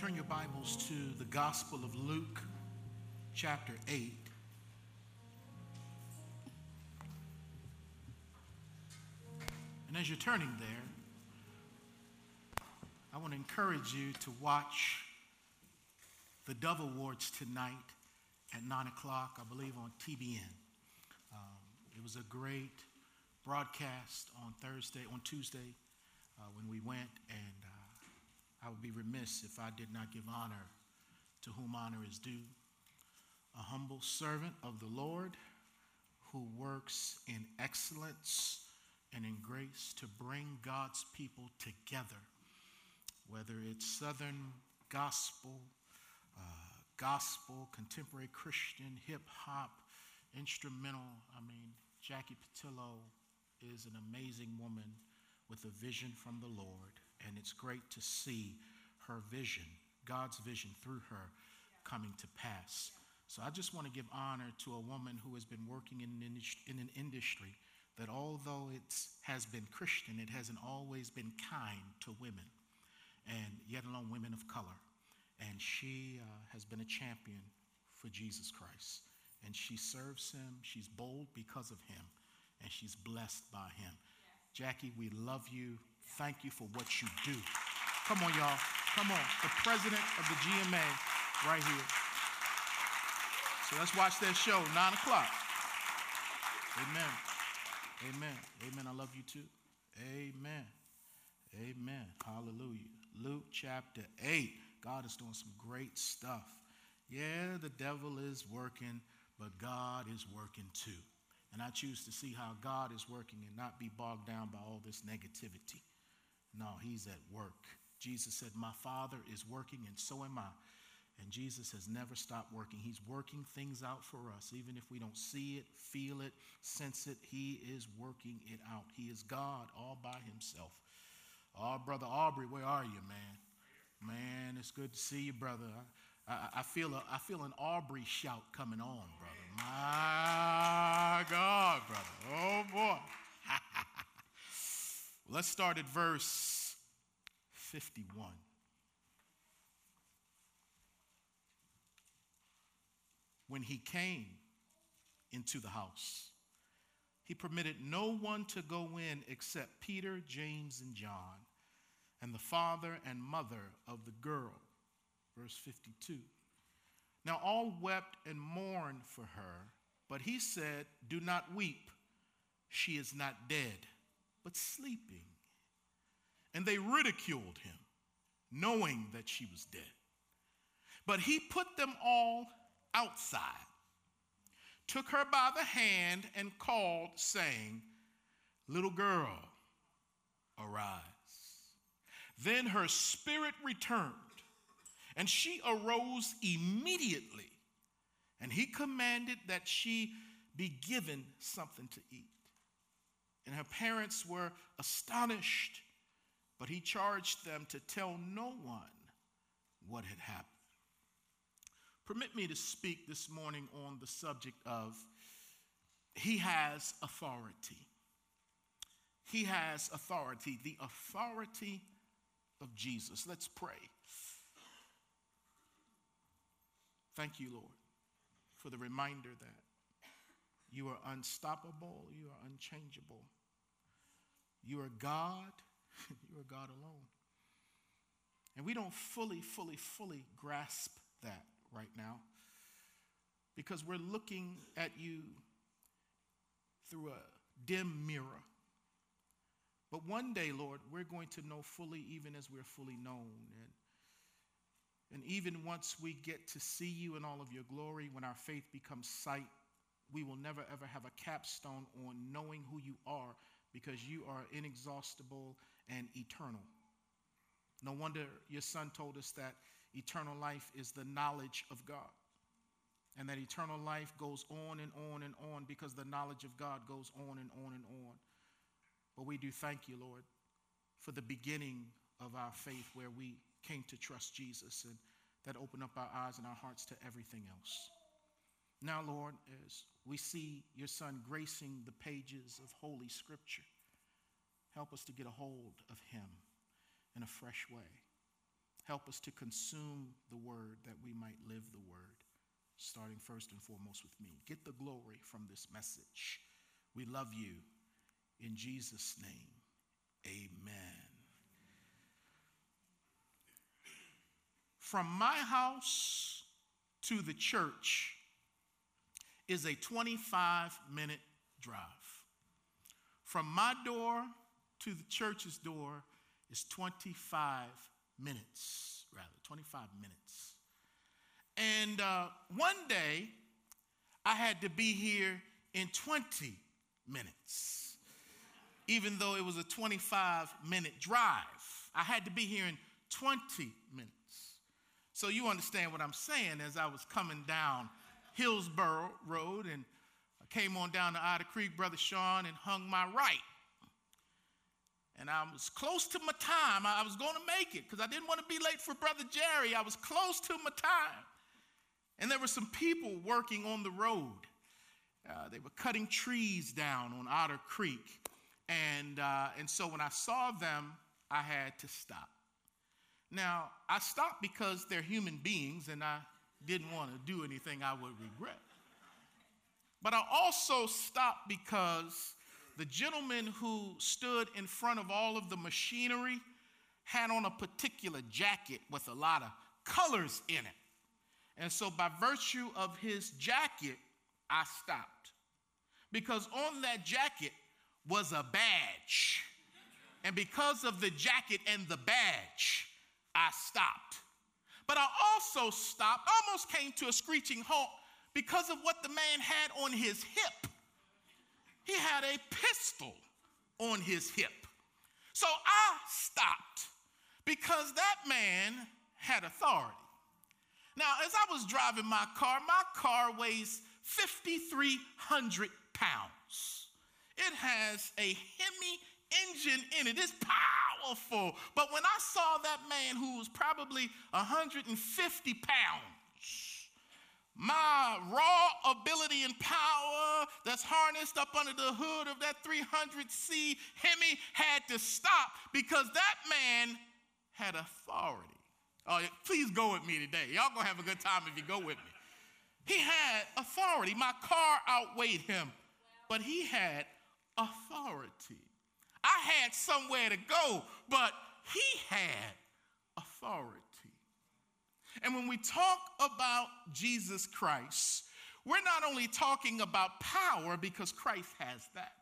Turn your Bibles to the Gospel of Luke, chapter 8. And as you're turning there, I want to encourage you to watch the Dove Awards tonight at 9 o'clock, I believe, on TBN. Um, it was a great broadcast on Thursday, on Tuesday, uh, when we went, and uh, I would be remiss if I did not give honor to whom honor is due. A humble servant of the Lord who works in excellence and in grace to bring God's people together, whether it's Southern gospel, uh, gospel, contemporary Christian, hip hop, instrumental. I mean, Jackie Patillo is an amazing woman with a vision from the Lord, and it's great to see her vision, God's vision through her, coming to pass. So I just want to give honor to a woman who has been working in an, in an industry that although it has been Christian, it hasn't always been kind to women, and yet alone women of color. And she uh, has been a champion for Jesus Christ. And she serves him. She's bold because of him, and she's blessed by him. Jackie, we love you. Thank you for what you do. Come on, y'all. Come on. The president of the GMA right here. So let's watch that show, 9 o'clock. Amen. Amen. Amen. I love you too. Amen. Amen. Hallelujah. Luke chapter 8. God is doing some great stuff. Yeah, the devil is working, but God is working too. And I choose to see how God is working and not be bogged down by all this negativity. No, he's at work. Jesus said, My Father is working, and so am I. And Jesus has never stopped working. He's working things out for us. Even if we don't see it, feel it, sense it, He is working it out. He is God all by Himself. Oh, Brother Aubrey, where are you, man? Man, it's good to see you, brother. I, I, feel, a, I feel an Aubrey shout coming on, brother. My God, brother. Oh, boy. Let's start at verse 51. when he came into the house. He permitted no one to go in except Peter, James, and John, and the father and mother of the girl. Verse 52. Now all wept and mourned for her, but he said, Do not weep. She is not dead, but sleeping. And they ridiculed him, knowing that she was dead. But he put them all outside, took her by the hand, and called, saying, Little girl, arise. Then her spirit returned, and she arose immediately. And he commanded that she be given something to eat. And her parents were astonished, but he charged them to tell no one what had happened. Permit me to speak this morning on the subject of He has authority. He has authority, the authority of Jesus. Let's pray. Thank you, Lord, for the reminder that you are unstoppable, you are unchangeable. You are God, you are God alone. And we don't fully, fully, fully grasp that right now because we're looking at you through a dim mirror. But one day, Lord, we're going to know fully, even as we're fully known. And, and even once we get to see you in all of your glory, when our faith becomes sight, we will never ever have a capstone on knowing who you are because you are inexhaustible and eternal. No wonder your son told us that eternal life is the knowledge of God. And that eternal life goes on and on and on because the knowledge of God goes on and on and on. But we do thank you, Lord, for the beginning of our faith where we came to trust Jesus and that opened up our eyes and our hearts to everything else. Now, Lord, as we see your Son gracing the pages of Holy Scripture, help us to get a hold of him in a fresh way. Help us to consume the word that we might live the word, starting first and foremost with me. Get the glory from this message. We love you. In Jesus' name, amen. From my house to the church is a 25 minute drive. From my door to the church's door is 25 minutes, rather, 25 minutes. And uh, one day, I had to be here in 20 minutes, even though it was a 25 minute drive. I had to be here in 20 minutes. So you understand what I'm saying as I was coming down Hillsboro Road and I came on down to Otter Creek, Brother Sean, and hung my right. And I was close to my time. I was going to make it because I didn't want to be late for Brother Jerry. I was close to my time. And there were some people working on the road. Uh, they were cutting trees down on Otter Creek. And, uh, and so when I saw them, I had to stop. Now, I stopped because they're human beings and I didn't want to do anything I would regret. But I also stopped because the gentleman who stood in front of all of the machinery had on a particular jacket with a lot of colors in it. And so, by virtue of his jacket, I stopped. Because on that jacket was a badge. And because of the jacket and the badge, I stopped. But I also stopped, almost came to a screeching halt because of what the man had on his hip. He had a pistol on his hip. So I stopped because that man had authority. Now, as I was driving my car, my car weighs 5,300 pounds. It has a Hemi engine in it. It's powerful. But when I saw that man who was probably 150 pounds, my raw ability and power that's harnessed up under the hood of that 300C Hemi had to stop because that man had authority. Oh, please go with me today. Y'all gonna have a good time if you go with me. He had authority. My car outweighed him, but he had authority. I had somewhere to go, but he had authority. And when we talk about Jesus Christ, we're not only talking about power because Christ has that.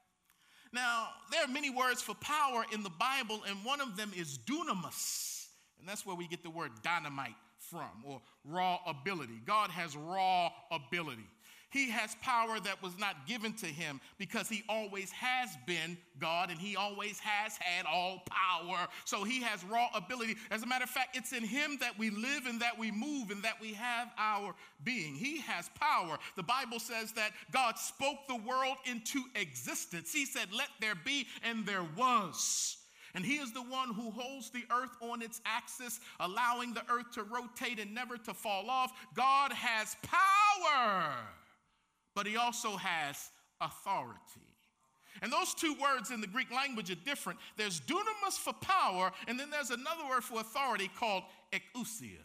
Now, there are many words for power in the Bible, and one of them is dunamis. And that's where we get the word dynamite from, or raw ability. God has raw ability. He has power that was not given to him because he always has been God and he always has had all power. So he has raw ability. As a matter of fact, it's in him that we live and that we move and that we have our being. He has power. The Bible says that God spoke the world into existence. He said, Let there be, and there was. And he is the one who holds the earth on its axis, allowing the earth to rotate and never to fall off. God has power but he also has authority. And those two words in the Greek language are different. There's dunamis for power, and then there's another word for authority called exousia.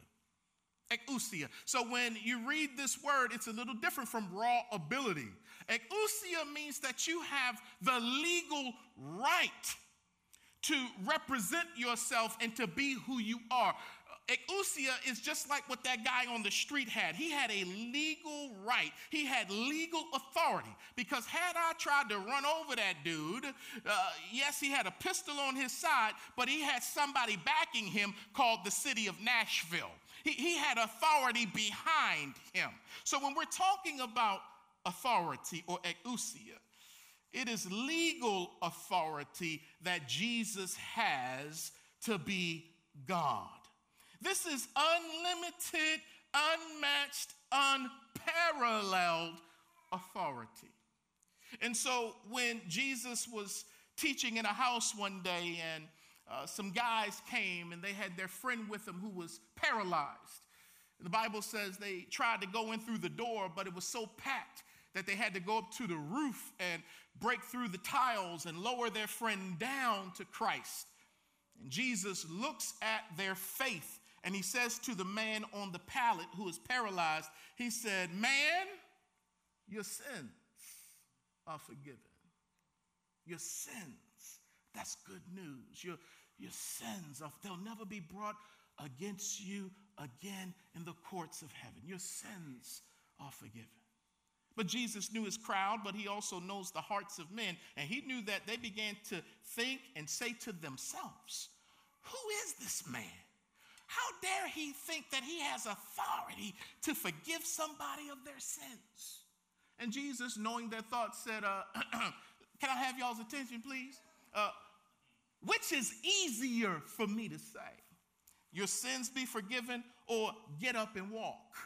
Exousia. So when you read this word, it's a little different from raw ability. Exousia means that you have the legal right to represent yourself and to be who you are. Exousia is just like what that guy on the street had. He had a legal right, he had legal authority. Because had I tried to run over that dude, uh, yes, he had a pistol on his side, but he had somebody backing him called the city of Nashville. He, he had authority behind him. So when we're talking about authority or exousia, it is legal authority that Jesus has to be God. This is unlimited, unmatched, unparalleled authority. And so when Jesus was teaching in a house one day and uh, some guys came and they had their friend with them who was paralyzed. The Bible says they tried to go in through the door, but it was so packed that they had to go up to the roof and break through the tiles and lower their friend down to Christ. And Jesus looks at their faith And he says to the man on the pallet who is paralyzed, he said, Man, your sins are forgiven. Your sins, that's good news. Your, your sins, are, they'll never be brought against you again in the courts of heaven. Your sins are forgiven. But Jesus knew his crowd, but he also knows the hearts of men. And he knew that they began to think and say to themselves, Who is this man? How dare he think that he has authority to forgive somebody of their sins? And Jesus, knowing their thoughts, said, uh, Can I have y'all's attention, please? Uh, which is easier for me to say? Your sins be forgiven, or get up and walk?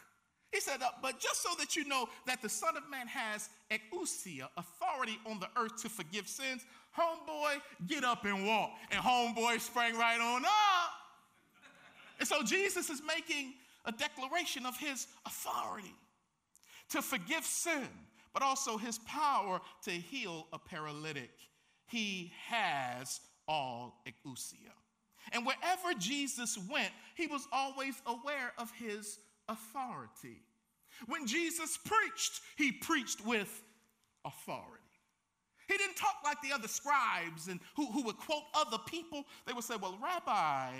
He said, uh, But just so that you know that the Son of Man has exousia, authority on the earth to forgive sins, homeboy, get up and walk. And homeboy sprang right on up. And so Jesus is making a declaration of his authority to forgive sin, but also his power to heal a paralytic. He has all exousia. And wherever Jesus went, he was always aware of his authority. When Jesus preached, he preached with authority. He didn't talk like the other scribes and who, who would quote other people. They would say, Well, Rabbi,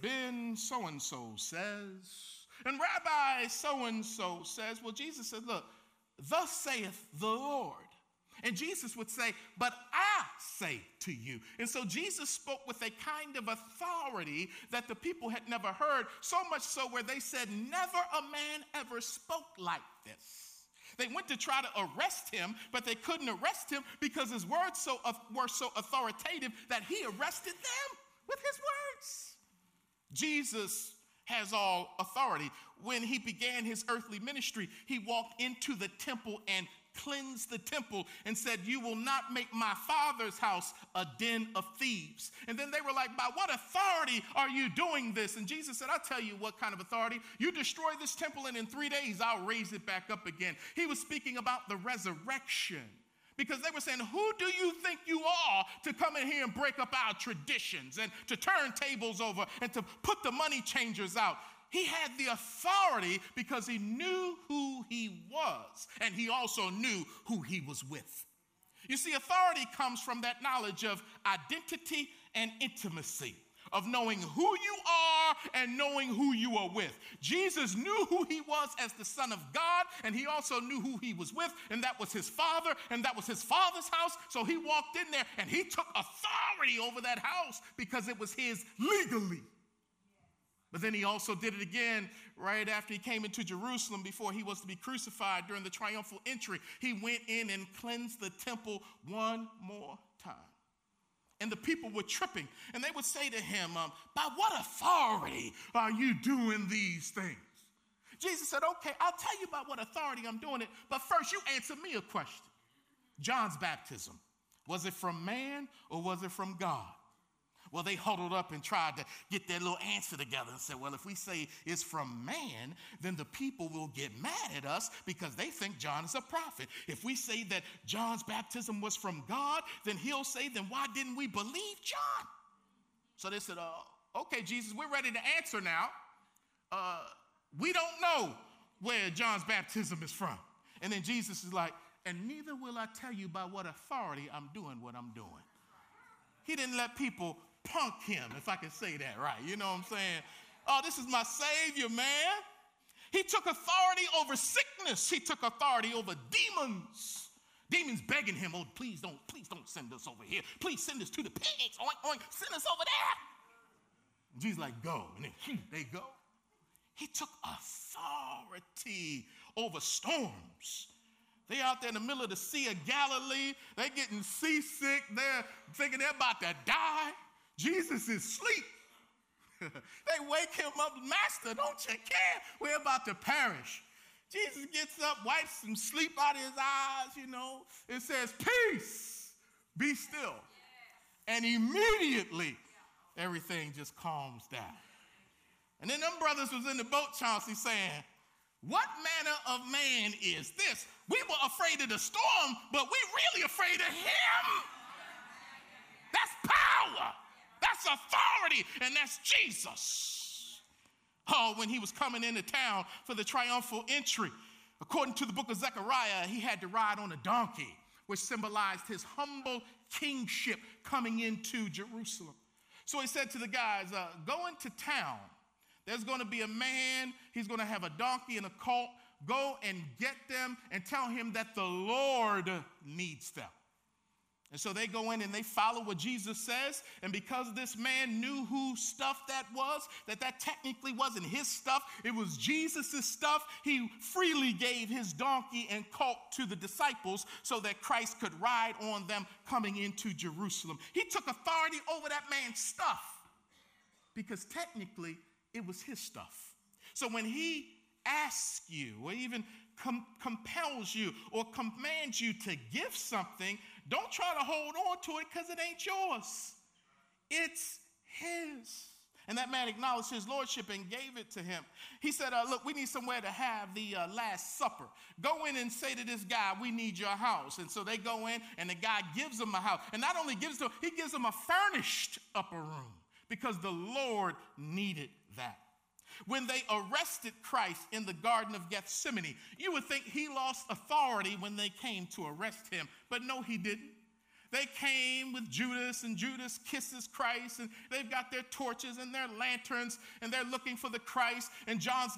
Ben so and so says, and Rabbi so and so says, Well, Jesus said, Look, thus saith the Lord. And Jesus would say, But I say to you. And so Jesus spoke with a kind of authority that the people had never heard, so much so where they said, Never a man ever spoke like this. They went to try to arrest him, but they couldn't arrest him because his words so, were so authoritative that he arrested them with his words. Jesus has all authority. When he began his earthly ministry, he walked into the temple and cleansed the temple and said, You will not make my father's house a den of thieves. And then they were like, By what authority are you doing this? And Jesus said, I'll tell you what kind of authority. You destroy this temple, and in three days I'll raise it back up again. He was speaking about the resurrection. Because they were saying, Who do you think you are to come in here and break up our traditions and to turn tables over and to put the money changers out? He had the authority because he knew who he was and he also knew who he was with. You see, authority comes from that knowledge of identity and intimacy of knowing who you are and knowing who you are with. Jesus knew who he was as the Son of God, and he also knew who he was with, and that was his Father, and that was his Father's house. So he walked in there and he took authority over that house because it was his legally. But then he also did it again right after he came into Jerusalem before he was to be crucified during the triumphal entry. He went in and cleansed the temple one more time and the people were tripping. And they would say to him, um, By what authority are you doing these things? Jesus said, Okay, I'll tell you by what authority I'm doing it, but first you answer me a question. John's baptism, was it from man or was it from God? Well, they huddled up and tried to get their little answer together and said, Well, if we say it's from man, then the people will get mad at us because they think John is a prophet. If we say that John's baptism was from God, then he'll say, Then why didn't we believe John? So they said, uh, Okay, Jesus, we're ready to answer now. Uh, we don't know where John's baptism is from. And then Jesus is like, And neither will I tell you by what authority I'm doing what I'm doing. He didn't let people punk him, if I can say that right. You know what I'm saying? Oh, this is my Savior, man. He took authority over sickness, he took authority over demons. Demons begging him, oh, please don't, please don't send us over here. Please send us to the pigs. Oink, oink, send us over there. Jesus like, go. And then they go. He took authority over storms. They out there in the middle of the Sea of Galilee. They're getting seasick. They're thinking they're about to die. Jesus is asleep. they wake him up, Master, don't you care? We're about to perish. Jesus gets up, wipes some sleep out of his eyes, you know. It says, Peace, be still. And immediately, everything just calms down. And then them brothers was in the boat, Chauncey, saying, What manner of man is this? We were afraid of the storm, but we really afraid of him. That's power. That's authority, and that's Jesus. Oh, when he was coming into town for the triumphal entry. According to the book of Zechariah, he had to ride on a donkey, which symbolized his humble kingship coming into Jerusalem. So he said to the guys, uh, Go into town. There's going to be a man, he's going to have a donkey and a colt. Go and get them and tell him that the Lord needs them. And so they go in and they follow what Jesus says. And because this man knew whose stuff that was, that that technically wasn't his stuff, it was Jesus' stuff, he freely gave his donkey and colt to the disciples so that Christ could ride on them coming into Jerusalem. He took authority over that man's stuff because technically it was his stuff. So when he asks you or even com- compels you or commands you to give something, don't try to hold on to it because it ain't yours. It's his. And that man acknowledged his lordship and gave it to him. He said, uh, Look, we need somewhere to have the uh, Last Supper. Go in and say to this guy, We need your house. And so they go in, and the guy gives them a house. And not only gives them, he gives them a furnished upper room because the Lord needed that. When they arrested Christ in the Garden of Gethsemane, you would think he lost authority when they came to arrest him, but no, he didn't. They came with Judas, and Judas kisses Christ, and they've got their torches and their lanterns, and they're looking for the Christ. And John's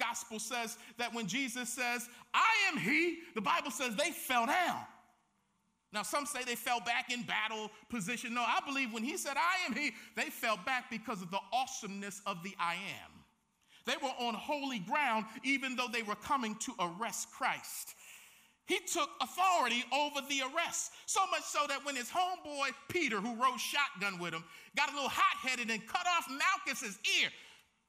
gospel says that when Jesus says, I am he, the Bible says they fell down. Now, some say they fell back in battle position. No, I believe when he said, I am he, they fell back because of the awesomeness of the I am. They were on holy ground even though they were coming to arrest Christ. He took authority over the arrest. So much so that when his homeboy Peter, who rode shotgun with him, got a little hot headed and cut off Malchus's ear,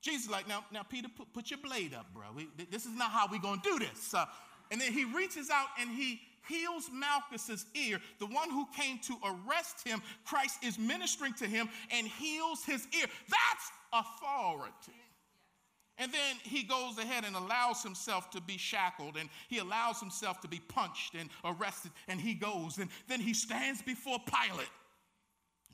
Jesus like, now, now Peter, put, put your blade up, bro. We, this is not how we going to do this. Uh, and then he reaches out and he heals Malchus's ear. The one who came to arrest him, Christ is ministering to him and heals his ear. That's authority. And then he goes ahead and allows himself to be shackled and he allows himself to be punched and arrested. And he goes and then he stands before Pilate.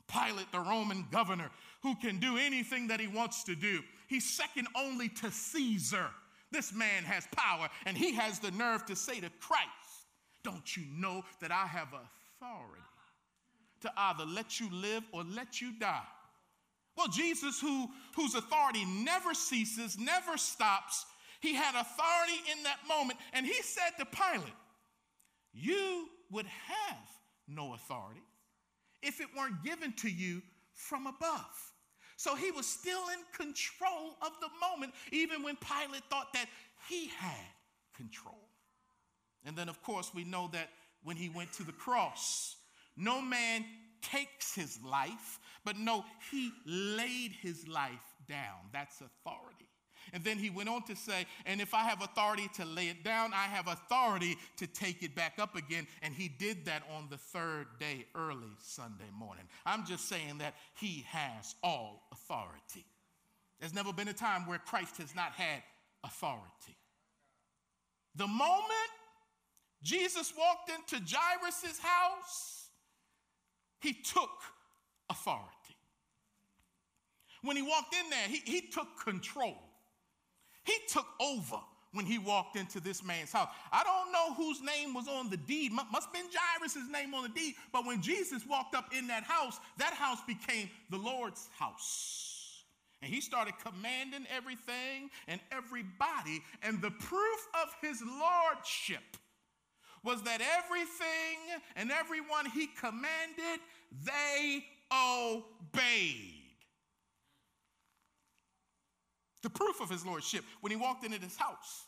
Pilate, the Roman governor, who can do anything that he wants to do. He's second only to Caesar. This man has power and he has the nerve to say to Christ, Don't you know that I have authority to either let you live or let you die? Well, Jesus, who, whose authority never ceases, never stops, he had authority in that moment. And he said to Pilate, You would have no authority if it weren't given to you from above. So he was still in control of the moment, even when Pilate thought that he had control. And then, of course, we know that when he went to the cross, no man takes his life, but no, he laid his life down. That's authority. And then he went on to say, and if I have authority to lay it down, I have authority to take it back up again. And he did that on the third day, early Sunday morning. I'm just saying that he has all authority. There's never been a time where Christ has not had authority. The moment Jesus walked into Jairus' house, he took authority. When he walked in there, he, he took control. He took over when he walked into this man's house. I don't know whose name was on the deed. Must have been Jairus' name on the deed. But when Jesus walked up in that house, that house became the Lord's house. And he started commanding everything and everybody. And the proof of his lordship was that everything and everyone he commanded, they obeyed. The proof of his lordship when he walked into this house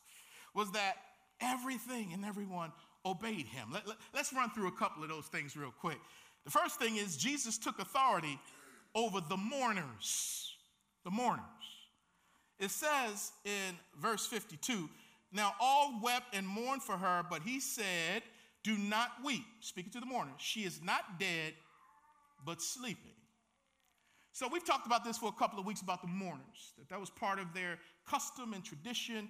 was that everything and everyone obeyed him. Let, us let, run through a couple of those things real quick. The first thing is Jesus took authority over the mourners. The mourners. It says in verse 52 Now all wept and mourned for her, but he said, Do not weep. Speaking to the mourners, she is not dead, but sleeping. So we've talked about this for a couple of weeks about the mourners, that that was part of their custom and tradition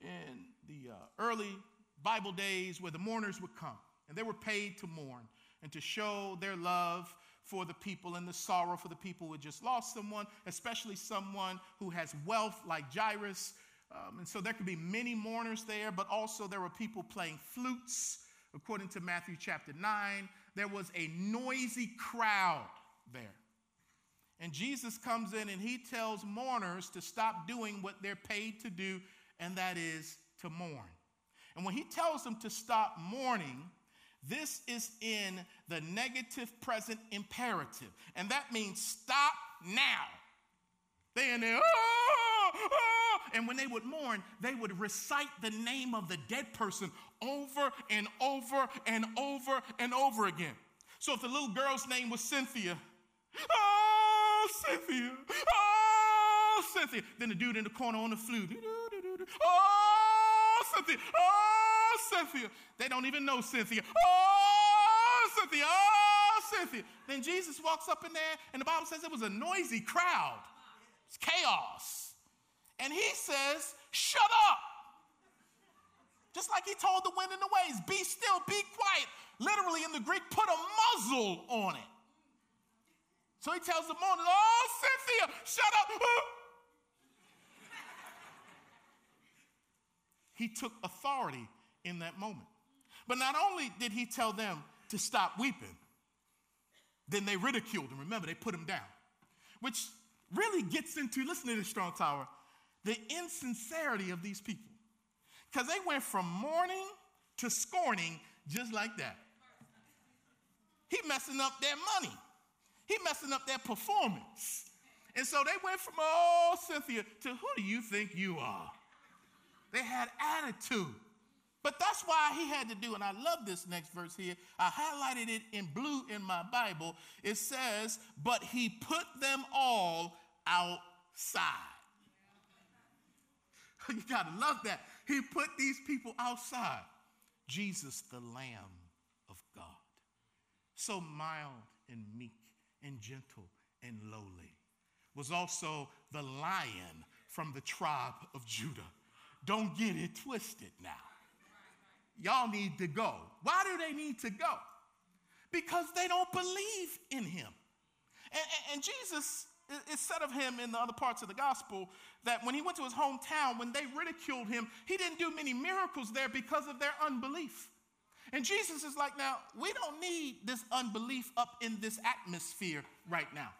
in the uh, early Bible days where the mourners would come and they were paid to mourn and to show their love for the people and the sorrow for the people who had just lost someone, especially someone who has wealth like Jairus. Um, and so there could be many mourners there, but also there were people playing flutes. According to Matthew chapter 9, there was a noisy crowd there. And Jesus comes in and he tells mourners to stop doing what they're paid to do, and that is to mourn. And when he tells them to stop mourning, this is in the negative present imperative. And that means stop now. They in there, oh, oh. And when they would mourn, they would recite the name of the dead person over and over and over and over again. So if the little girl's name was Cynthia, oh, Cynthia, oh, Cynthia, then the dude in the corner on the flute, oh, Cynthia, oh, Cynthia. They don't even know Cynthia. Oh, Cynthia, oh, Cynthia. Then Jesus walks up in there, and the Bible says it was a noisy crowd. It's chaos. And he says, Shut up. Just like he told the wind and the waves, be still, be quiet. Literally in the Greek, put a muzzle on it. So he tells the mourners, Oh, Cynthia, shut up. he took authority in that moment. But not only did he tell them to stop weeping, then they ridiculed him. Remember, they put him down, which really gets into, listen to this strong tower, the insincerity of these people. Because they went from mourning to scorning just like that. He messing up their money. He messing up their performance. And so they went from, oh, Cynthia, to who do you think you are? They had attitude. But that's why he had to do, and I love this next verse here. I highlighted it in blue in my Bible. It says, But he put them all outside. you gotta love that. He put these people outside. Jesus, the Lamb of God, so mild and meek and gentle and lowly, was also the lion from the tribe of Judah. Don't get it twisted now. Y'all need to go. Why do they need to go? Because they don't believe in him. And, and, and Jesus, it said of him in the other parts of the gospel that when he went to his hometown, when they ridiculed him, he didn't do many miracles there because of their unbelief. And Jesus is like, now, we don't need this unbelief up in this atmosphere right now.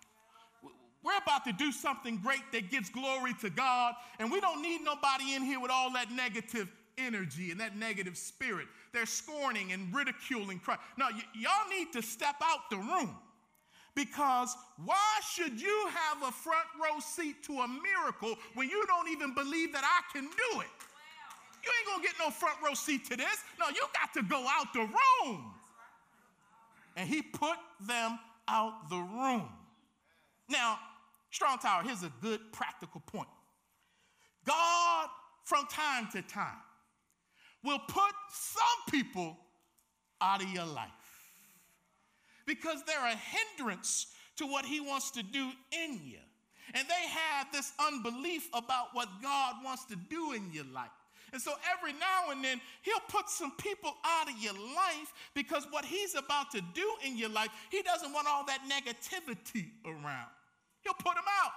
We're about to do something great that gives glory to God, and we don't need nobody in here with all that negative energy and that negative spirit. They're scorning and ridiculing Christ. Now, y- y'all need to step out the room because why should you have a front row seat to a miracle when you don't even believe that I can do it? You ain't gonna get no front row seat to this. No, you got to go out the room. And he put them out the room. Now, Strong Tower, here's a good practical point. God, from time to time, will put some people out of your life because they're a hindrance to what he wants to do in you. And they have this unbelief about what God wants to do in your life. And so every now and then, he'll put some people out of your life because what he's about to do in your life, he doesn't want all that negativity around. He'll put them out.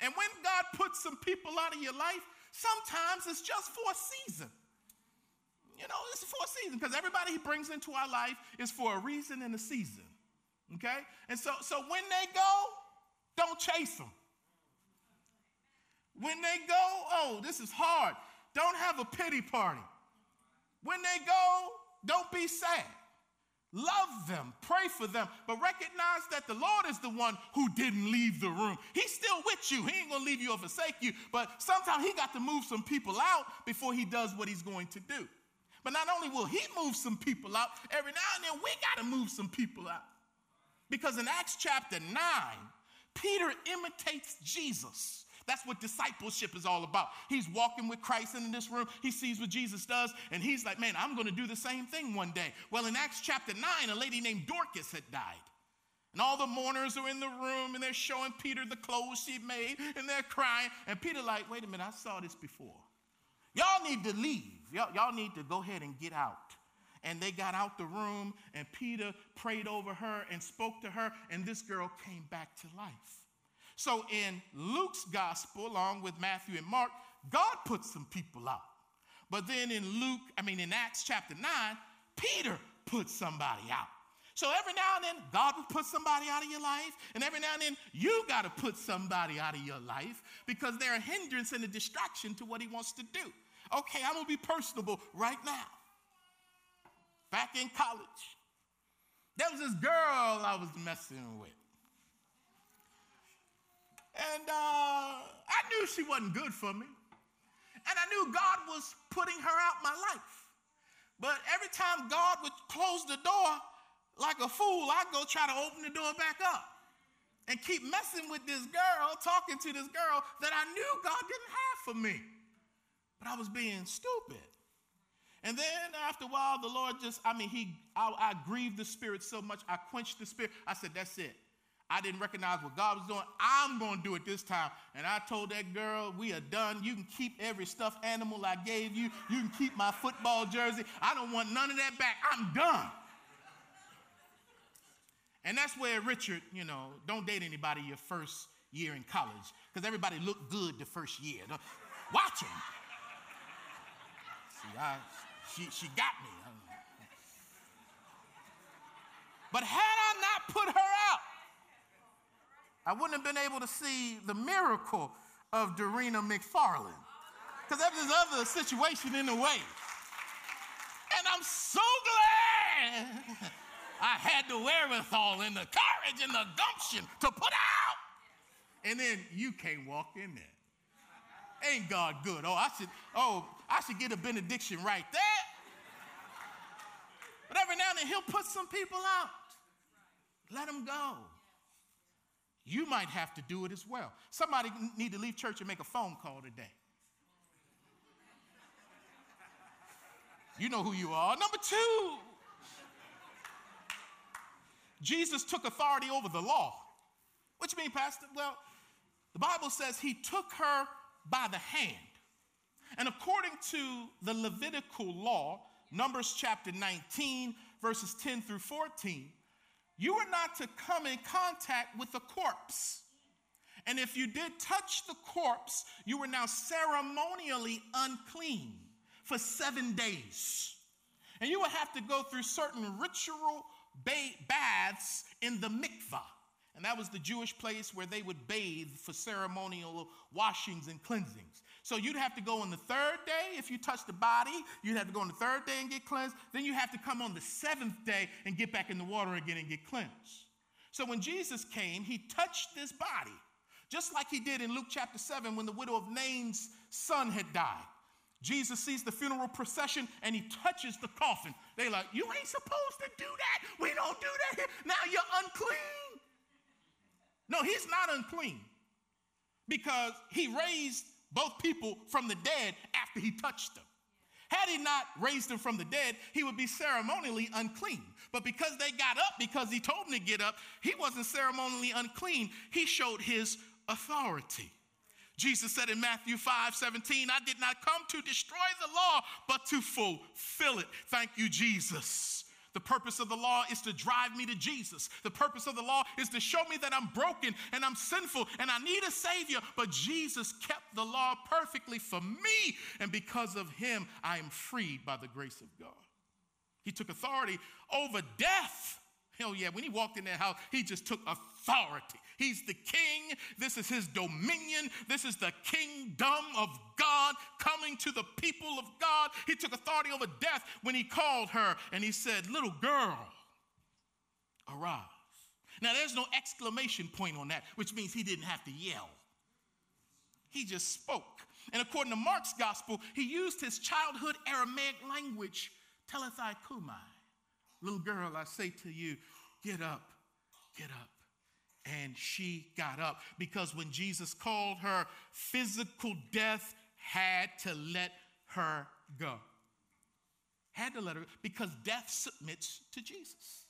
And when God puts some people out of your life, sometimes it's just for a season. You know, it's for a season because everybody he brings into our life is for a reason and a season. Okay? And so, so when they go, don't chase them. When they go, oh, this is hard. Don't have a pity party. When they go, don't be sad. Love them, pray for them, but recognize that the Lord is the one who didn't leave the room. He's still with you. He ain't gonna leave you or forsake you, but sometimes he got to move some people out before he does what he's going to do. But not only will he move some people out, every now and then we got to move some people out. Because in Acts chapter 9, Peter imitates Jesus. That's what discipleship is all about. He's walking with Christ in this room. He sees what Jesus does, and he's like, man, I'm going to do the same thing one day. Well, in Acts chapter 9, a lady named Dorcas had died. And all the mourners are in the room, and they're showing Peter the clothes she made, and they're crying. And Peter, like, wait a minute, I saw this before. Y'all need to leave. Y'all, y'all need to go ahead and get out. and they got out the room, and Peter prayed over her and spoke to her, and this girl came back to life. So in Luke's gospel, along with Matthew and Mark, God put some people out. But then in Luke, I mean, in Acts chapter 9, Peter put somebody out. So every now and then, God will put somebody out of your life, and every now and then, you got to put somebody out of your life because they're a hindrance and a distraction to what He wants to do. Okay, I'm gonna be personable right now. Back in college, there was this girl I was messing with. And uh, I knew she wasn't good for me. And I knew God was putting her out my life. But every time God would close the door, like a fool, I'd go try to open the door back up and keep messing with this girl, talking to this girl that I knew God didn't have for me. But I was being stupid. And then after a while, the Lord just, I mean, he, I, I grieved the spirit so much, I quenched the spirit. I said, that's it. I didn't recognize what God was doing. I'm going to do it this time. And I told that girl, we are done. You can keep every stuffed animal I gave you. You can keep my football jersey. I don't want none of that back. I'm done. And that's where Richard, you know, don't date anybody your first year in college because everybody looked good the first year. Watch him. See, I, she, she got me. But had I not put her out, I wouldn't have been able to see the miracle of Dorena McFarland. Because there was this other situation in the way. And I'm so glad I had the wherewithal and the courage and the gumption to put out. And then you can't walk in there. Ain't God good? Oh, I said, oh, I should get a benediction right there. But every now and then he'll put some people out. Let them go. You might have to do it as well. Somebody need to leave church and make a phone call today. You know who you are. Number two, Jesus took authority over the law. What you mean, Pastor? Well, the Bible says he took her by the hand. And according to the Levitical law, Numbers chapter 19, verses 10 through 14, you were not to come in contact with the corpse. And if you did touch the corpse, you were now ceremonially unclean for seven days. And you would have to go through certain ritual baths in the mikvah. And that was the Jewish place where they would bathe for ceremonial washings and cleansings. So you'd have to go on the third day if you touch the body. You'd have to go on the third day and get cleansed. Then you have to come on the seventh day and get back in the water again and get cleansed. So when Jesus came, he touched this body, just like he did in Luke chapter 7 when the widow of Nain's son had died. Jesus sees the funeral procession and he touches the coffin. They're like, you ain't supposed to do that. We don't do that here. Now you're unclean. No, he's not unclean because he raised both people from the dead after he touched them. Had he not raised them from the dead, he would be ceremonially unclean. But because they got up, because he told them to get up, he wasn't ceremonially unclean. He showed his authority. Jesus said in Matthew 5 17, I did not come to destroy the law, but to fulfill it. Thank you, Jesus. The purpose of the law is to drive me to Jesus. The purpose of the law is to show me that I'm broken and I'm sinful and I need a Savior. But Jesus kept the law perfectly for me. And because of Him, I am freed by the grace of God. He took authority over death. Hell yeah, when He walked in that house, He just took authority. He's the king. This is his dominion. This is the kingdom of God coming to the people of God. He took authority over death when he called her and he said, Little girl, arise. Now, there's no exclamation point on that, which means he didn't have to yell. He just spoke. And according to Mark's gospel, he used his childhood Aramaic language, talitha cumi. Little girl, I say to you, get up, get up and she got up because when Jesus called her, physical death had to let her go. Had to let her because death submits to Jesus.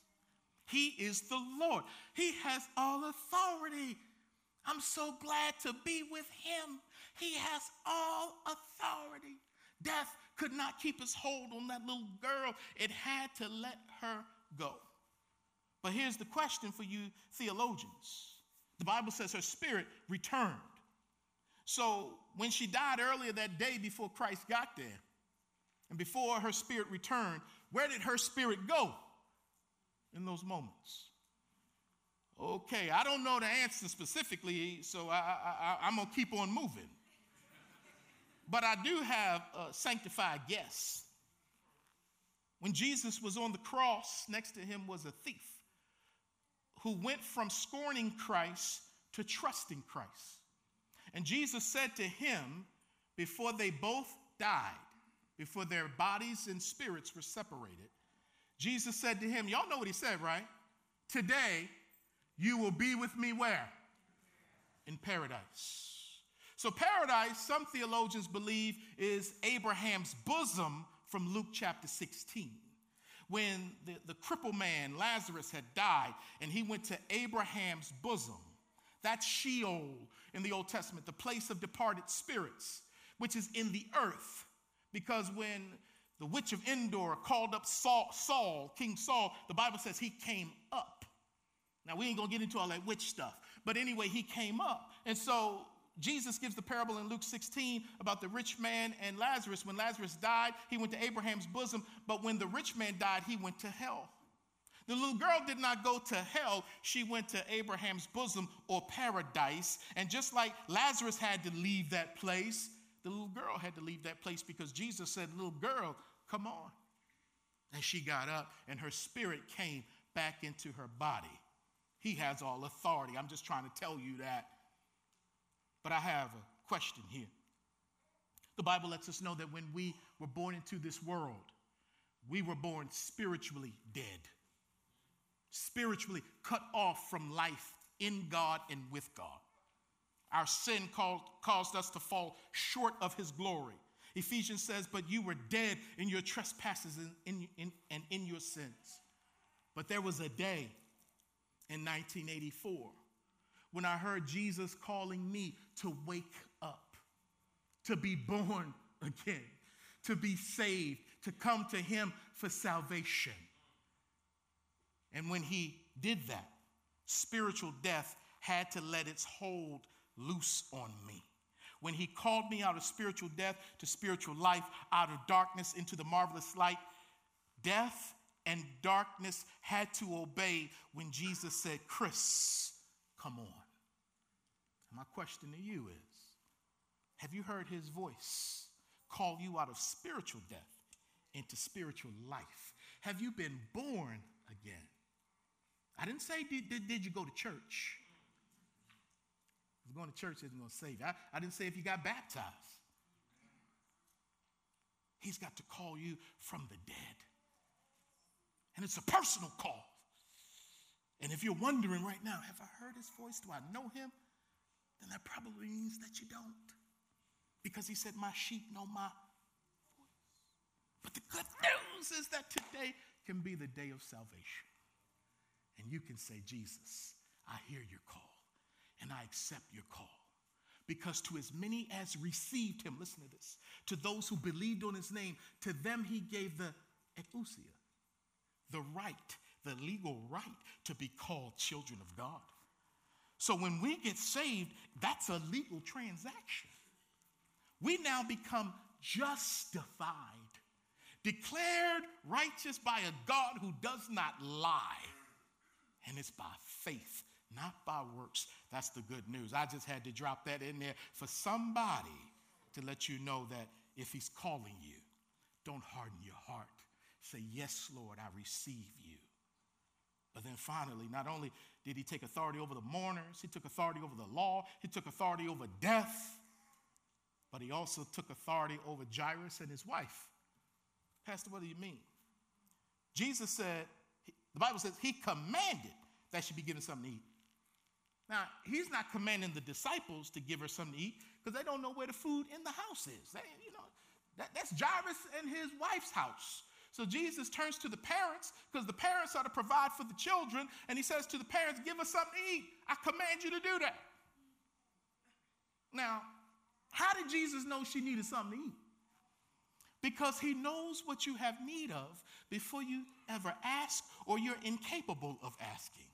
He is the Lord. He has all authority. I'm so glad to be with him. He has all authority. Death could not keep his hold on that little girl. It had to let her go. But here's the question for you theologians the Bible says her spirit returned. So when she died earlier that day before Christ got there, and before her spirit returned, where did her spirit go in those moments? Okay, I don't know the answer specifically, so I, am going to keep on moving. But I do have a sanctified guess. When Jesus was on the cross, next to him was a thief who went from scorning Christ to trusting Christ. And Jesus said to him, before they both died, before their bodies and spirits were separated, Jesus said to him, Y'all know what he said, right? Today, you will be with me where? In paradise. So, paradise, some theologians believe, is Abraham's bosom from Luke chapter 16. When the, the crippled man, Lazarus, had died and he went to Abraham's bosom, that's Sheol in the Old Testament, the place of departed spirits, which is in the earth. Because when the witch of Endor called up Saul, Saul, King Saul, the Bible says he came up. Now, we ain't gonna get into all that witch stuff, but anyway, he came up. And so Jesus gives the parable in Luke 16 about the rich man and Lazarus. When Lazarus died, he went to Abraham's bosom, but when the rich man died, he went to hell. The little girl did not go to hell, she went to Abraham's bosom or paradise. And just like Lazarus had to leave that place, the little girl had to leave that place because Jesus said, Little girl, come on. And she got up and her spirit came back into her body. He has all authority. I'm just trying to tell you that. But I have a question here. The Bible lets us know that when we were born into this world, we were born spiritually dead, spiritually cut off from life in God and with God. Our sin caused us to fall short of his glory. Ephesians says, But you were dead in your trespasses and in, in, and in your sins. But there was a day in 1984 when I heard Jesus calling me to wake up, to be born again, to be saved, to come to Him for salvation. And when He did that, spiritual death had to let its hold loose on me. When He called me out of spiritual death to spiritual life, out of darkness into the marvelous light, death and darkness had to obey when Jesus said, Chris, come on. My question to you is Have you heard his voice call you out of spiritual death into spiritual life? Have you been born again? I didn't say, did, did, did you go to church? If going to church isn't going to save you. I, I didn't say if you got baptized. He's got to call you from the dead. And it's a personal call. And if you're wondering right now, have I heard his voice? Do I know him? Then that probably means that you don't. Because he said, My sheep know my voice. But the good news is that today can be the day of salvation. And you can say, Jesus, I hear your call and I accept your call. Because to as many as received him, listen to this, to those who believed on his name, to them he gave the exousia, the right, the legal right to be called children of God. So when we get saved, that's a legal transaction. We now become justified, declared righteous by a God who does not lie. And it's by faith, not by works. That's the good news. I just had to drop that in there for somebody to let you know that if He's calling you, don't harden your heart. Say, Yes, Lord, I receive you. But then finally, not only did he take authority over the mourners, he took authority over the law, he took authority over death, but he also took authority over Jairus and his wife. Pastor, what do you mean? Jesus said, the Bible says he commanded that she be given something to eat. Now, he's not commanding the disciples to give her something to eat because they don't know where the food in the house is. They, you know, that, that's Jairus and his wife's house. So Jesus turns to the parents because the parents are to provide for the children, and he says to the parents, Give us something to eat. I command you to do that. Now, how did Jesus know she needed something to eat? because he knows what you have need of before you ever ask or you're incapable of asking.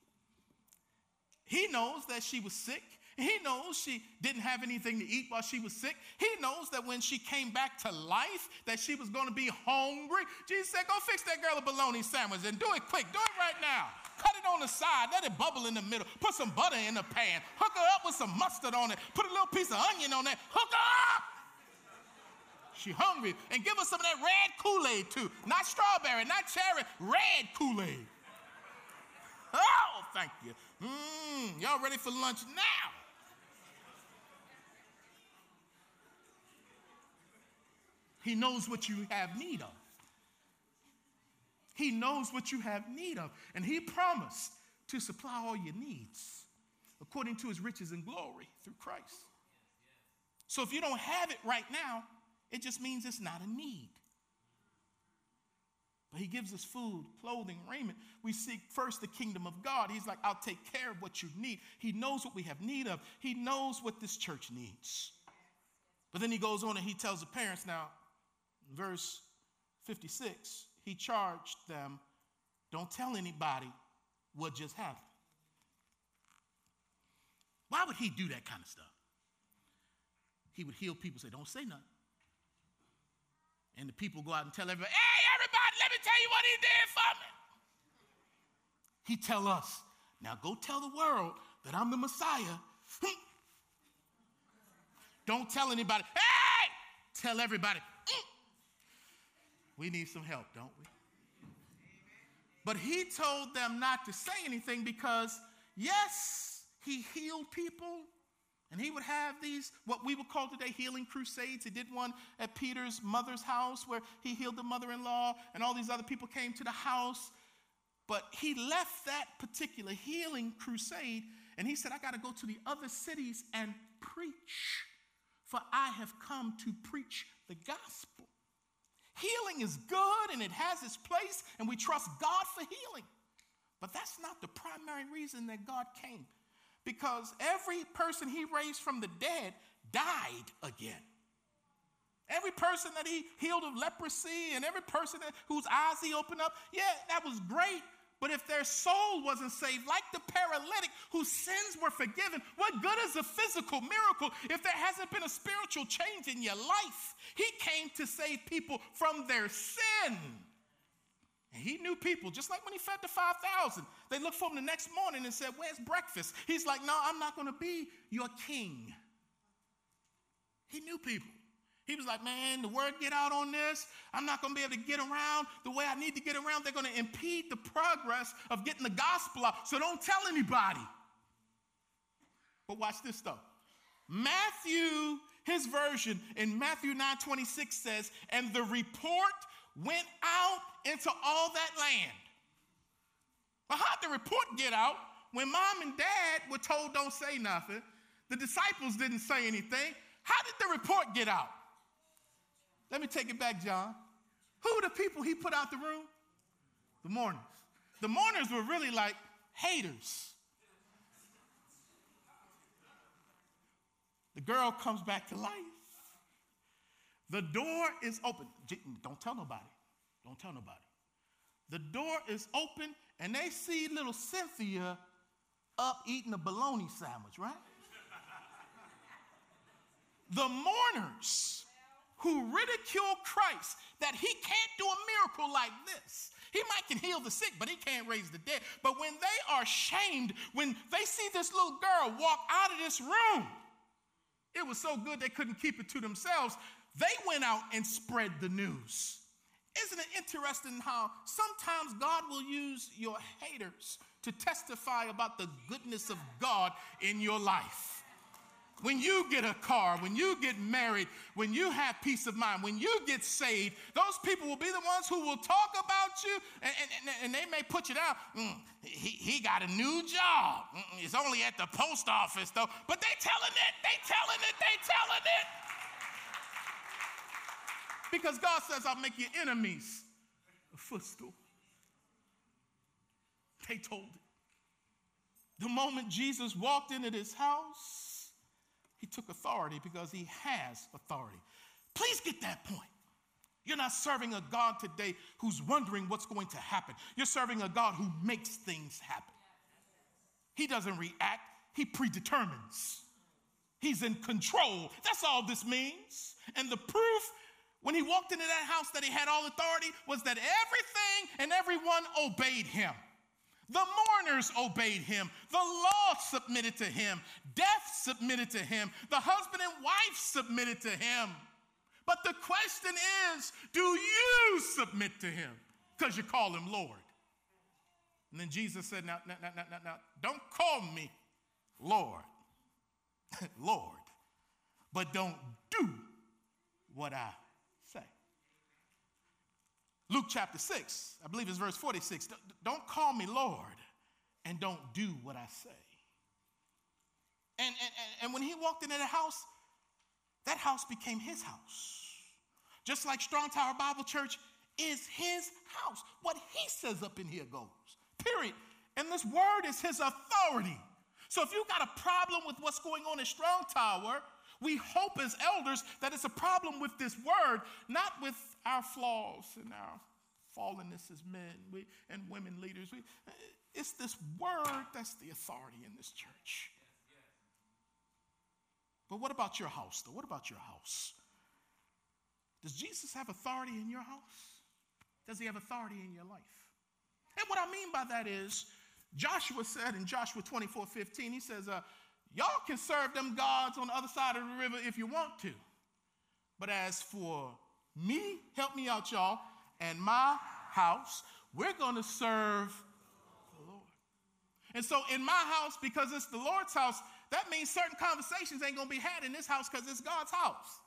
He knows that she was sick. He knows she didn't have anything to eat while she was sick. He knows that when she came back to life, that she was going to be hungry. Jesus said, Go fix that girl a bologna sandwich and do it quick. Do it right now. Cut it on the side. Let it bubble in the middle. Put some butter in the pan. Hook her up with some mustard on it. Put a little piece of onion on it. Hook her up. She hungry. And give her some of that red Kool-Aid too. Not strawberry, not cherry, red Kool-Aid. Oh, thank you. Mmm, y'all ready for lunch now? He knows what you have need of. He knows what you have need of. And He promised to supply all your needs according to His riches and glory through Christ. So if you don't have it right now, it just means it's not a need. But he gives us food, clothing, raiment. We seek first the kingdom of God. He's like, I'll take care of what you need. He knows what we have need of, he knows what this church needs. But then he goes on and he tells the parents now, verse 56, he charged them, don't tell anybody what just happened. Why would he do that kind of stuff? He would heal people, say, don't say nothing. And the people go out and tell everybody, hey, everybody, let me tell you what he did for me. He tell us, now go tell the world that I'm the Messiah. Don't tell anybody, hey, tell everybody. Mm. We need some help, don't we? But he told them not to say anything because, yes, he healed people and he would have these, what we would call today healing crusades. He did one at Peter's mother's house where he healed the mother in law, and all these other people came to the house. But he left that particular healing crusade and he said, I got to go to the other cities and preach, for I have come to preach the gospel. Healing is good and it has its place, and we trust God for healing. But that's not the primary reason that God came because every person he raised from the dead died again. Every person that he healed of leprosy and every person that, whose eyes he opened up, yeah, that was great. But if their soul wasn't saved, like the paralytic whose sins were forgiven, what good is a physical miracle if there hasn't been a spiritual change in your life? He came to save people from their sin. And he knew people, just like when he fed the 5,000. They looked for him the next morning and said, Where's breakfast? He's like, No, I'm not going to be your king. He knew people. He was like, Man, the word get out on this. I'm not going to be able to get around the way I need to get around. They're going to impede the progress of getting the gospel out. So don't tell anybody. But watch this though. Matthew, his version in Matthew 9 26 says, And the report went out into all that land. How'd the report get out when mom and dad were told don't say nothing? The disciples didn't say anything. How did the report get out? Let me take it back, John. Who were the people he put out the room? The mourners. The mourners were really like haters. The girl comes back to life. The door is open. Don't tell nobody. Don't tell nobody. The door is open and they see little Cynthia up eating a bologna sandwich, right? the mourners who ridicule Christ that he can't do a miracle like this. He might can heal the sick, but he can't raise the dead. But when they are shamed, when they see this little girl walk out of this room, it was so good they couldn't keep it to themselves. They went out and spread the news. Isn't it interesting how sometimes God will use your haters to testify about the goodness of God in your life? When you get a car, when you get married, when you have peace of mind, when you get saved, those people will be the ones who will talk about you and, and, and they may put you down. Mm, he, he got a new job. Mm, it's only at the post office though, but they telling it, they telling it, they telling it. Because God says, I'll make your enemies a footstool. They told it. The moment Jesus walked into this house, took authority because he has authority. Please get that point. You're not serving a God today who's wondering what's going to happen. You're serving a God who makes things happen. He doesn't react, He predetermines. He's in control. That's all this means. And the proof when he walked into that house that he had all authority was that everything and everyone obeyed him. The mourners obeyed him. The law submitted to him. Death submitted to him. The husband and wife submitted to him. But the question is do you submit to him? Because you call him Lord. And then Jesus said, Now, now, now, now, now don't call me Lord, Lord, but don't do what I. Luke chapter 6, I believe it's verse 46. Don't call me Lord and don't do what I say. And, and, and when he walked into the house, that house became his house. Just like Strong Tower Bible Church is his house. What he says up in here goes, period. And this word is his authority. So if you've got a problem with what's going on in Strong Tower, we hope as elders that it's a problem with this word, not with our flaws and our fallenness as men we, and women leaders. We, it's this word that's the authority in this church. But what about your house, though? What about your house? Does Jesus have authority in your house? Does he have authority in your life? And what I mean by that is, Joshua said in Joshua 24 15, he says, uh, Y'all can serve them gods on the other side of the river if you want to. But as for me, help me out, y'all, and my house, we're going to serve the Lord. And so in my house, because it's the Lord's house, that means certain conversations ain't going to be had in this house because it's God's house.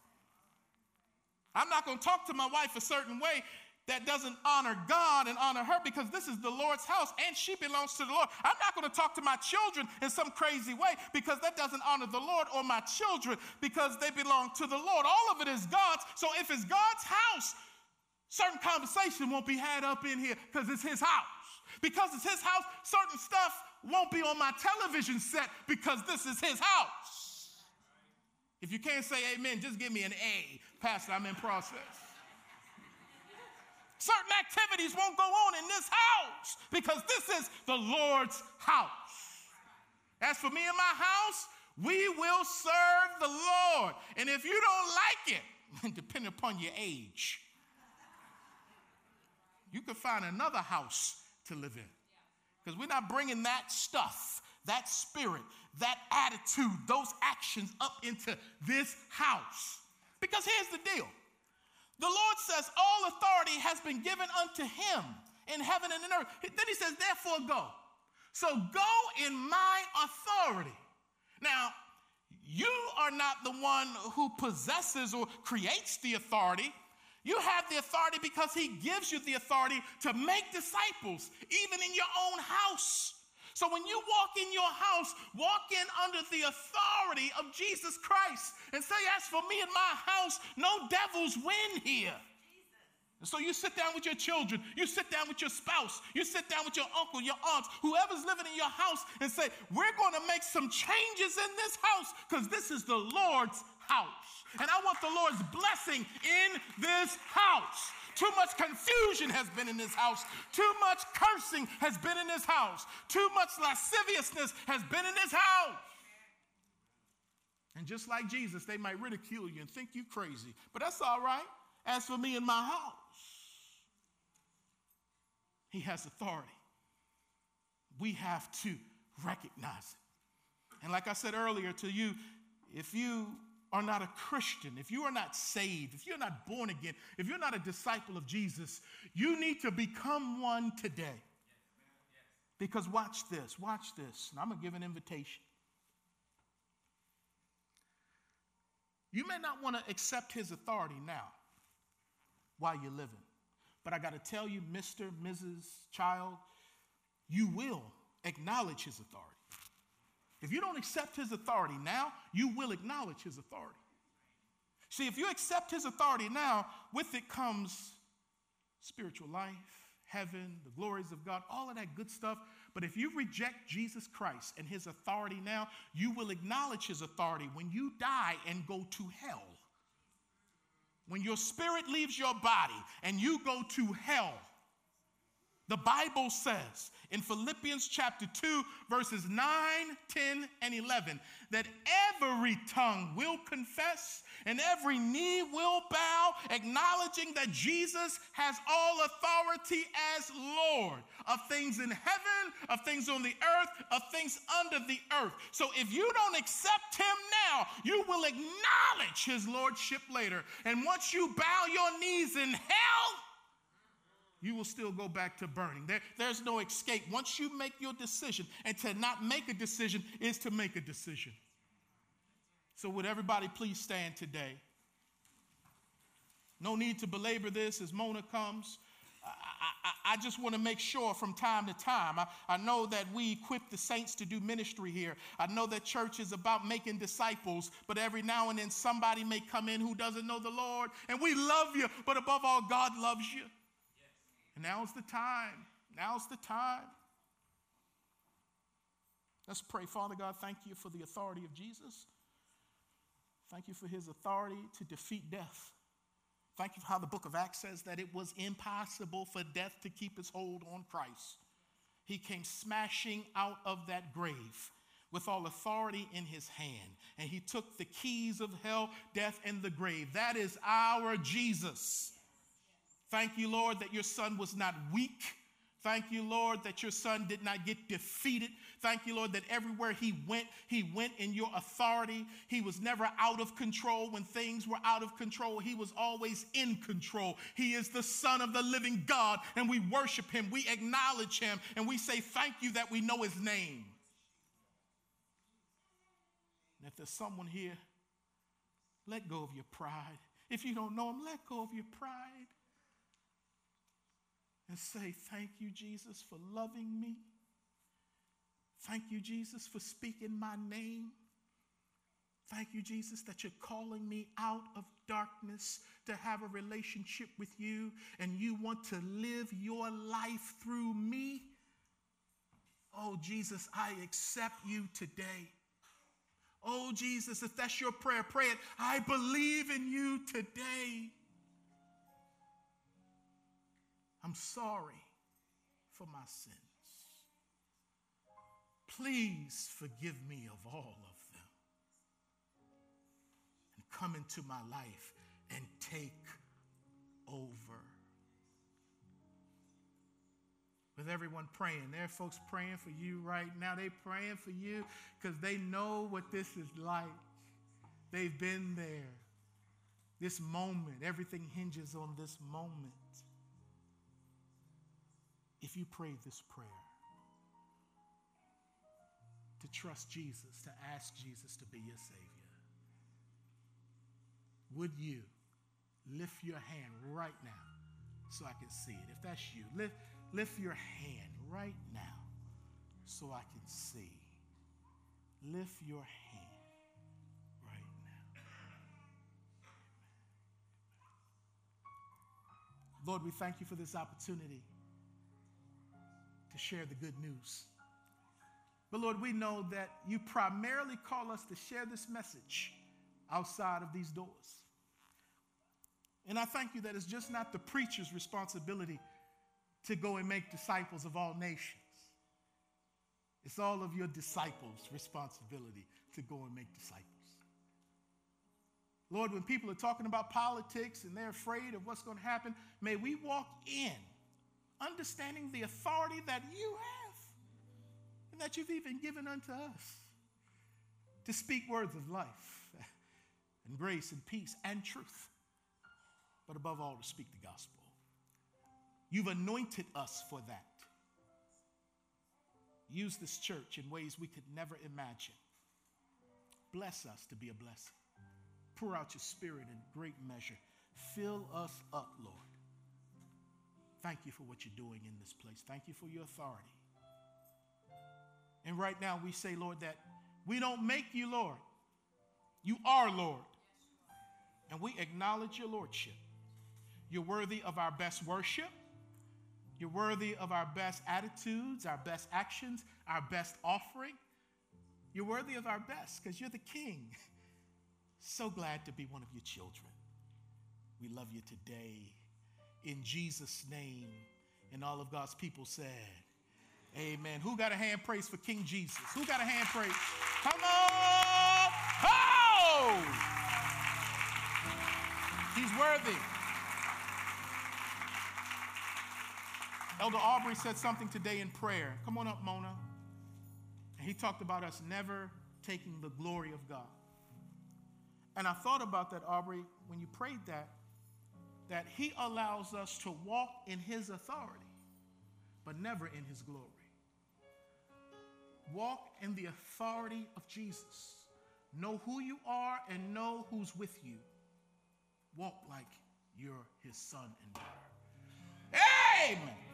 I'm not going to talk to my wife a certain way that doesn't honor God and honor her because this is the Lord's house and she belongs to the Lord. I'm not going to talk to my children in some crazy way because that doesn't honor the Lord or my children because they belong to the Lord. All of it is God's. So if it's God's house, certain conversation won't be had up in here because it's his house. Because it's his house, certain stuff won't be on my television set because this is his house. If you can't say amen, just give me an A. Pastor, I'm in process. Certain activities won't go on in this house because this is the Lord's house. As for me and my house, we will serve the Lord. And if you don't like it, depending upon your age, you can find another house to live in. Because we're not bringing that stuff, that spirit, that attitude, those actions up into this house. Because here's the deal the Lord says, All authority has been given unto him in heaven and in earth. Then he says, Therefore go. So go in my authority. Now, you are not the one who possesses or creates the authority. You have the authority because he gives you the authority to make disciples, even in your own house. So when you walk in your house, walk in under the authority of Jesus Christ and say, As for me and my house, no devils win here. So you sit down with your children, you sit down with your spouse, you sit down with your uncle, your aunts, whoever's living in your house, and say, We're going to make some changes in this house because this is the Lord's house. And I want the Lord's blessing in this house. Too much confusion has been in this house. Too much cursing has been in this house. Too much lasciviousness has been in this house. And just like Jesus, they might ridicule you and think you crazy. But that's all right. As for me and my house, he has authority. We have to recognize it. And like I said earlier to you, if you are not a Christian, if you are not saved, if you're not born again, if you're not a disciple of Jesus, you need to become one today. Because watch this, watch this. And I'm going to give an invitation. You may not want to accept his authority now while you're living. But I got to tell you, Mr., Mrs., child, you will acknowledge his authority. If you don't accept his authority now, you will acknowledge his authority. See, if you accept his authority now, with it comes spiritual life, heaven, the glories of God, all of that good stuff. But if you reject Jesus Christ and his authority now, you will acknowledge his authority when you die and go to hell. when your spirit leaves your body and you go to hell, the Bible says in Philippians chapter 2, verses 9, 10, and 11, that every tongue will confess and every knee will bow, acknowledging that Jesus has all authority as Lord of things in heaven, of things on the earth, of things under the earth. So if you don't accept him now, you will acknowledge his lordship later. And once you bow your knees in hell, you will still go back to burning. There, there's no escape. Once you make your decision, and to not make a decision is to make a decision. So, would everybody please stand today? No need to belabor this as Mona comes. I, I, I just want to make sure from time to time. I, I know that we equip the saints to do ministry here. I know that church is about making disciples, but every now and then somebody may come in who doesn't know the Lord. And we love you, but above all, God loves you. And now's the time. Now's the time. Let's pray. Father God, thank you for the authority of Jesus. Thank you for his authority to defeat death. Thank you for how the book of Acts says that it was impossible for death to keep its hold on Christ. He came smashing out of that grave with all authority in his hand, and he took the keys of hell, death, and the grave. That is our Jesus. Thank you, Lord, that your son was not weak. Thank you, Lord, that your son did not get defeated. Thank you, Lord, that everywhere he went, he went in your authority. He was never out of control when things were out of control. He was always in control. He is the Son of the living God, and we worship him. We acknowledge him, and we say, Thank you that we know his name. And if there's someone here, let go of your pride. If you don't know him, let go of your pride and say, Thank you, Jesus, for loving me. Thank you, Jesus, for speaking my name. Thank you, Jesus, that you're calling me out of darkness to have a relationship with you and you want to live your life through me. Oh, Jesus, I accept you today. Oh, Jesus, if that's your prayer, pray it. I believe in you today. I'm sorry for my sins. Please forgive me of all of them. And come into my life and take over. With everyone praying, there are folks praying for you right now. They're praying for you because they know what this is like. They've been there. This moment, everything hinges on this moment if you pray this prayer to trust Jesus, to ask Jesus to be your Savior, would you lift your hand right now so I can see it? If that's you, lift, lift your hand right now so I can see. Lift your hand right now. Lord, we thank you for this opportunity to share the good news. But Lord, we know that you primarily call us to share this message outside of these doors. And I thank you that it's just not the preacher's responsibility to go and make disciples of all nations. It's all of your disciples' responsibility to go and make disciples. Lord, when people are talking about politics and they're afraid of what's going to happen, may we walk in understanding the authority that you have and that you've even given unto us to speak words of life and grace and peace and truth, but above all, to speak the gospel. You've anointed us for that. Use this church in ways we could never imagine. Bless us to be a blessing. Pour out your spirit in great measure. Fill us up, Lord Thank you for what you're doing in this place. Thank you for your authority. And right now we say, Lord, that we don't make you Lord. You are Lord. And we acknowledge your Lordship. You're worthy of our best worship. You're worthy of our best attitudes, our best actions, our best offering. You're worthy of our best because you're the King. So glad to be one of your children. We love you today. In Jesus' name. And all of God's people said, Amen. Who got a hand praise for King Jesus? Who got a hand praise? Come on! Oh! He's worthy. Elder Aubrey said something today in prayer. Come on up, Mona. And he talked about us never taking the glory of God. And I thought about that, Aubrey, when you prayed that, that he allows us to walk in his authority, but never in his glory. Walk in the authority of Jesus. Know who you are and know who's with you. Walk like you're his son and daughter. Amen.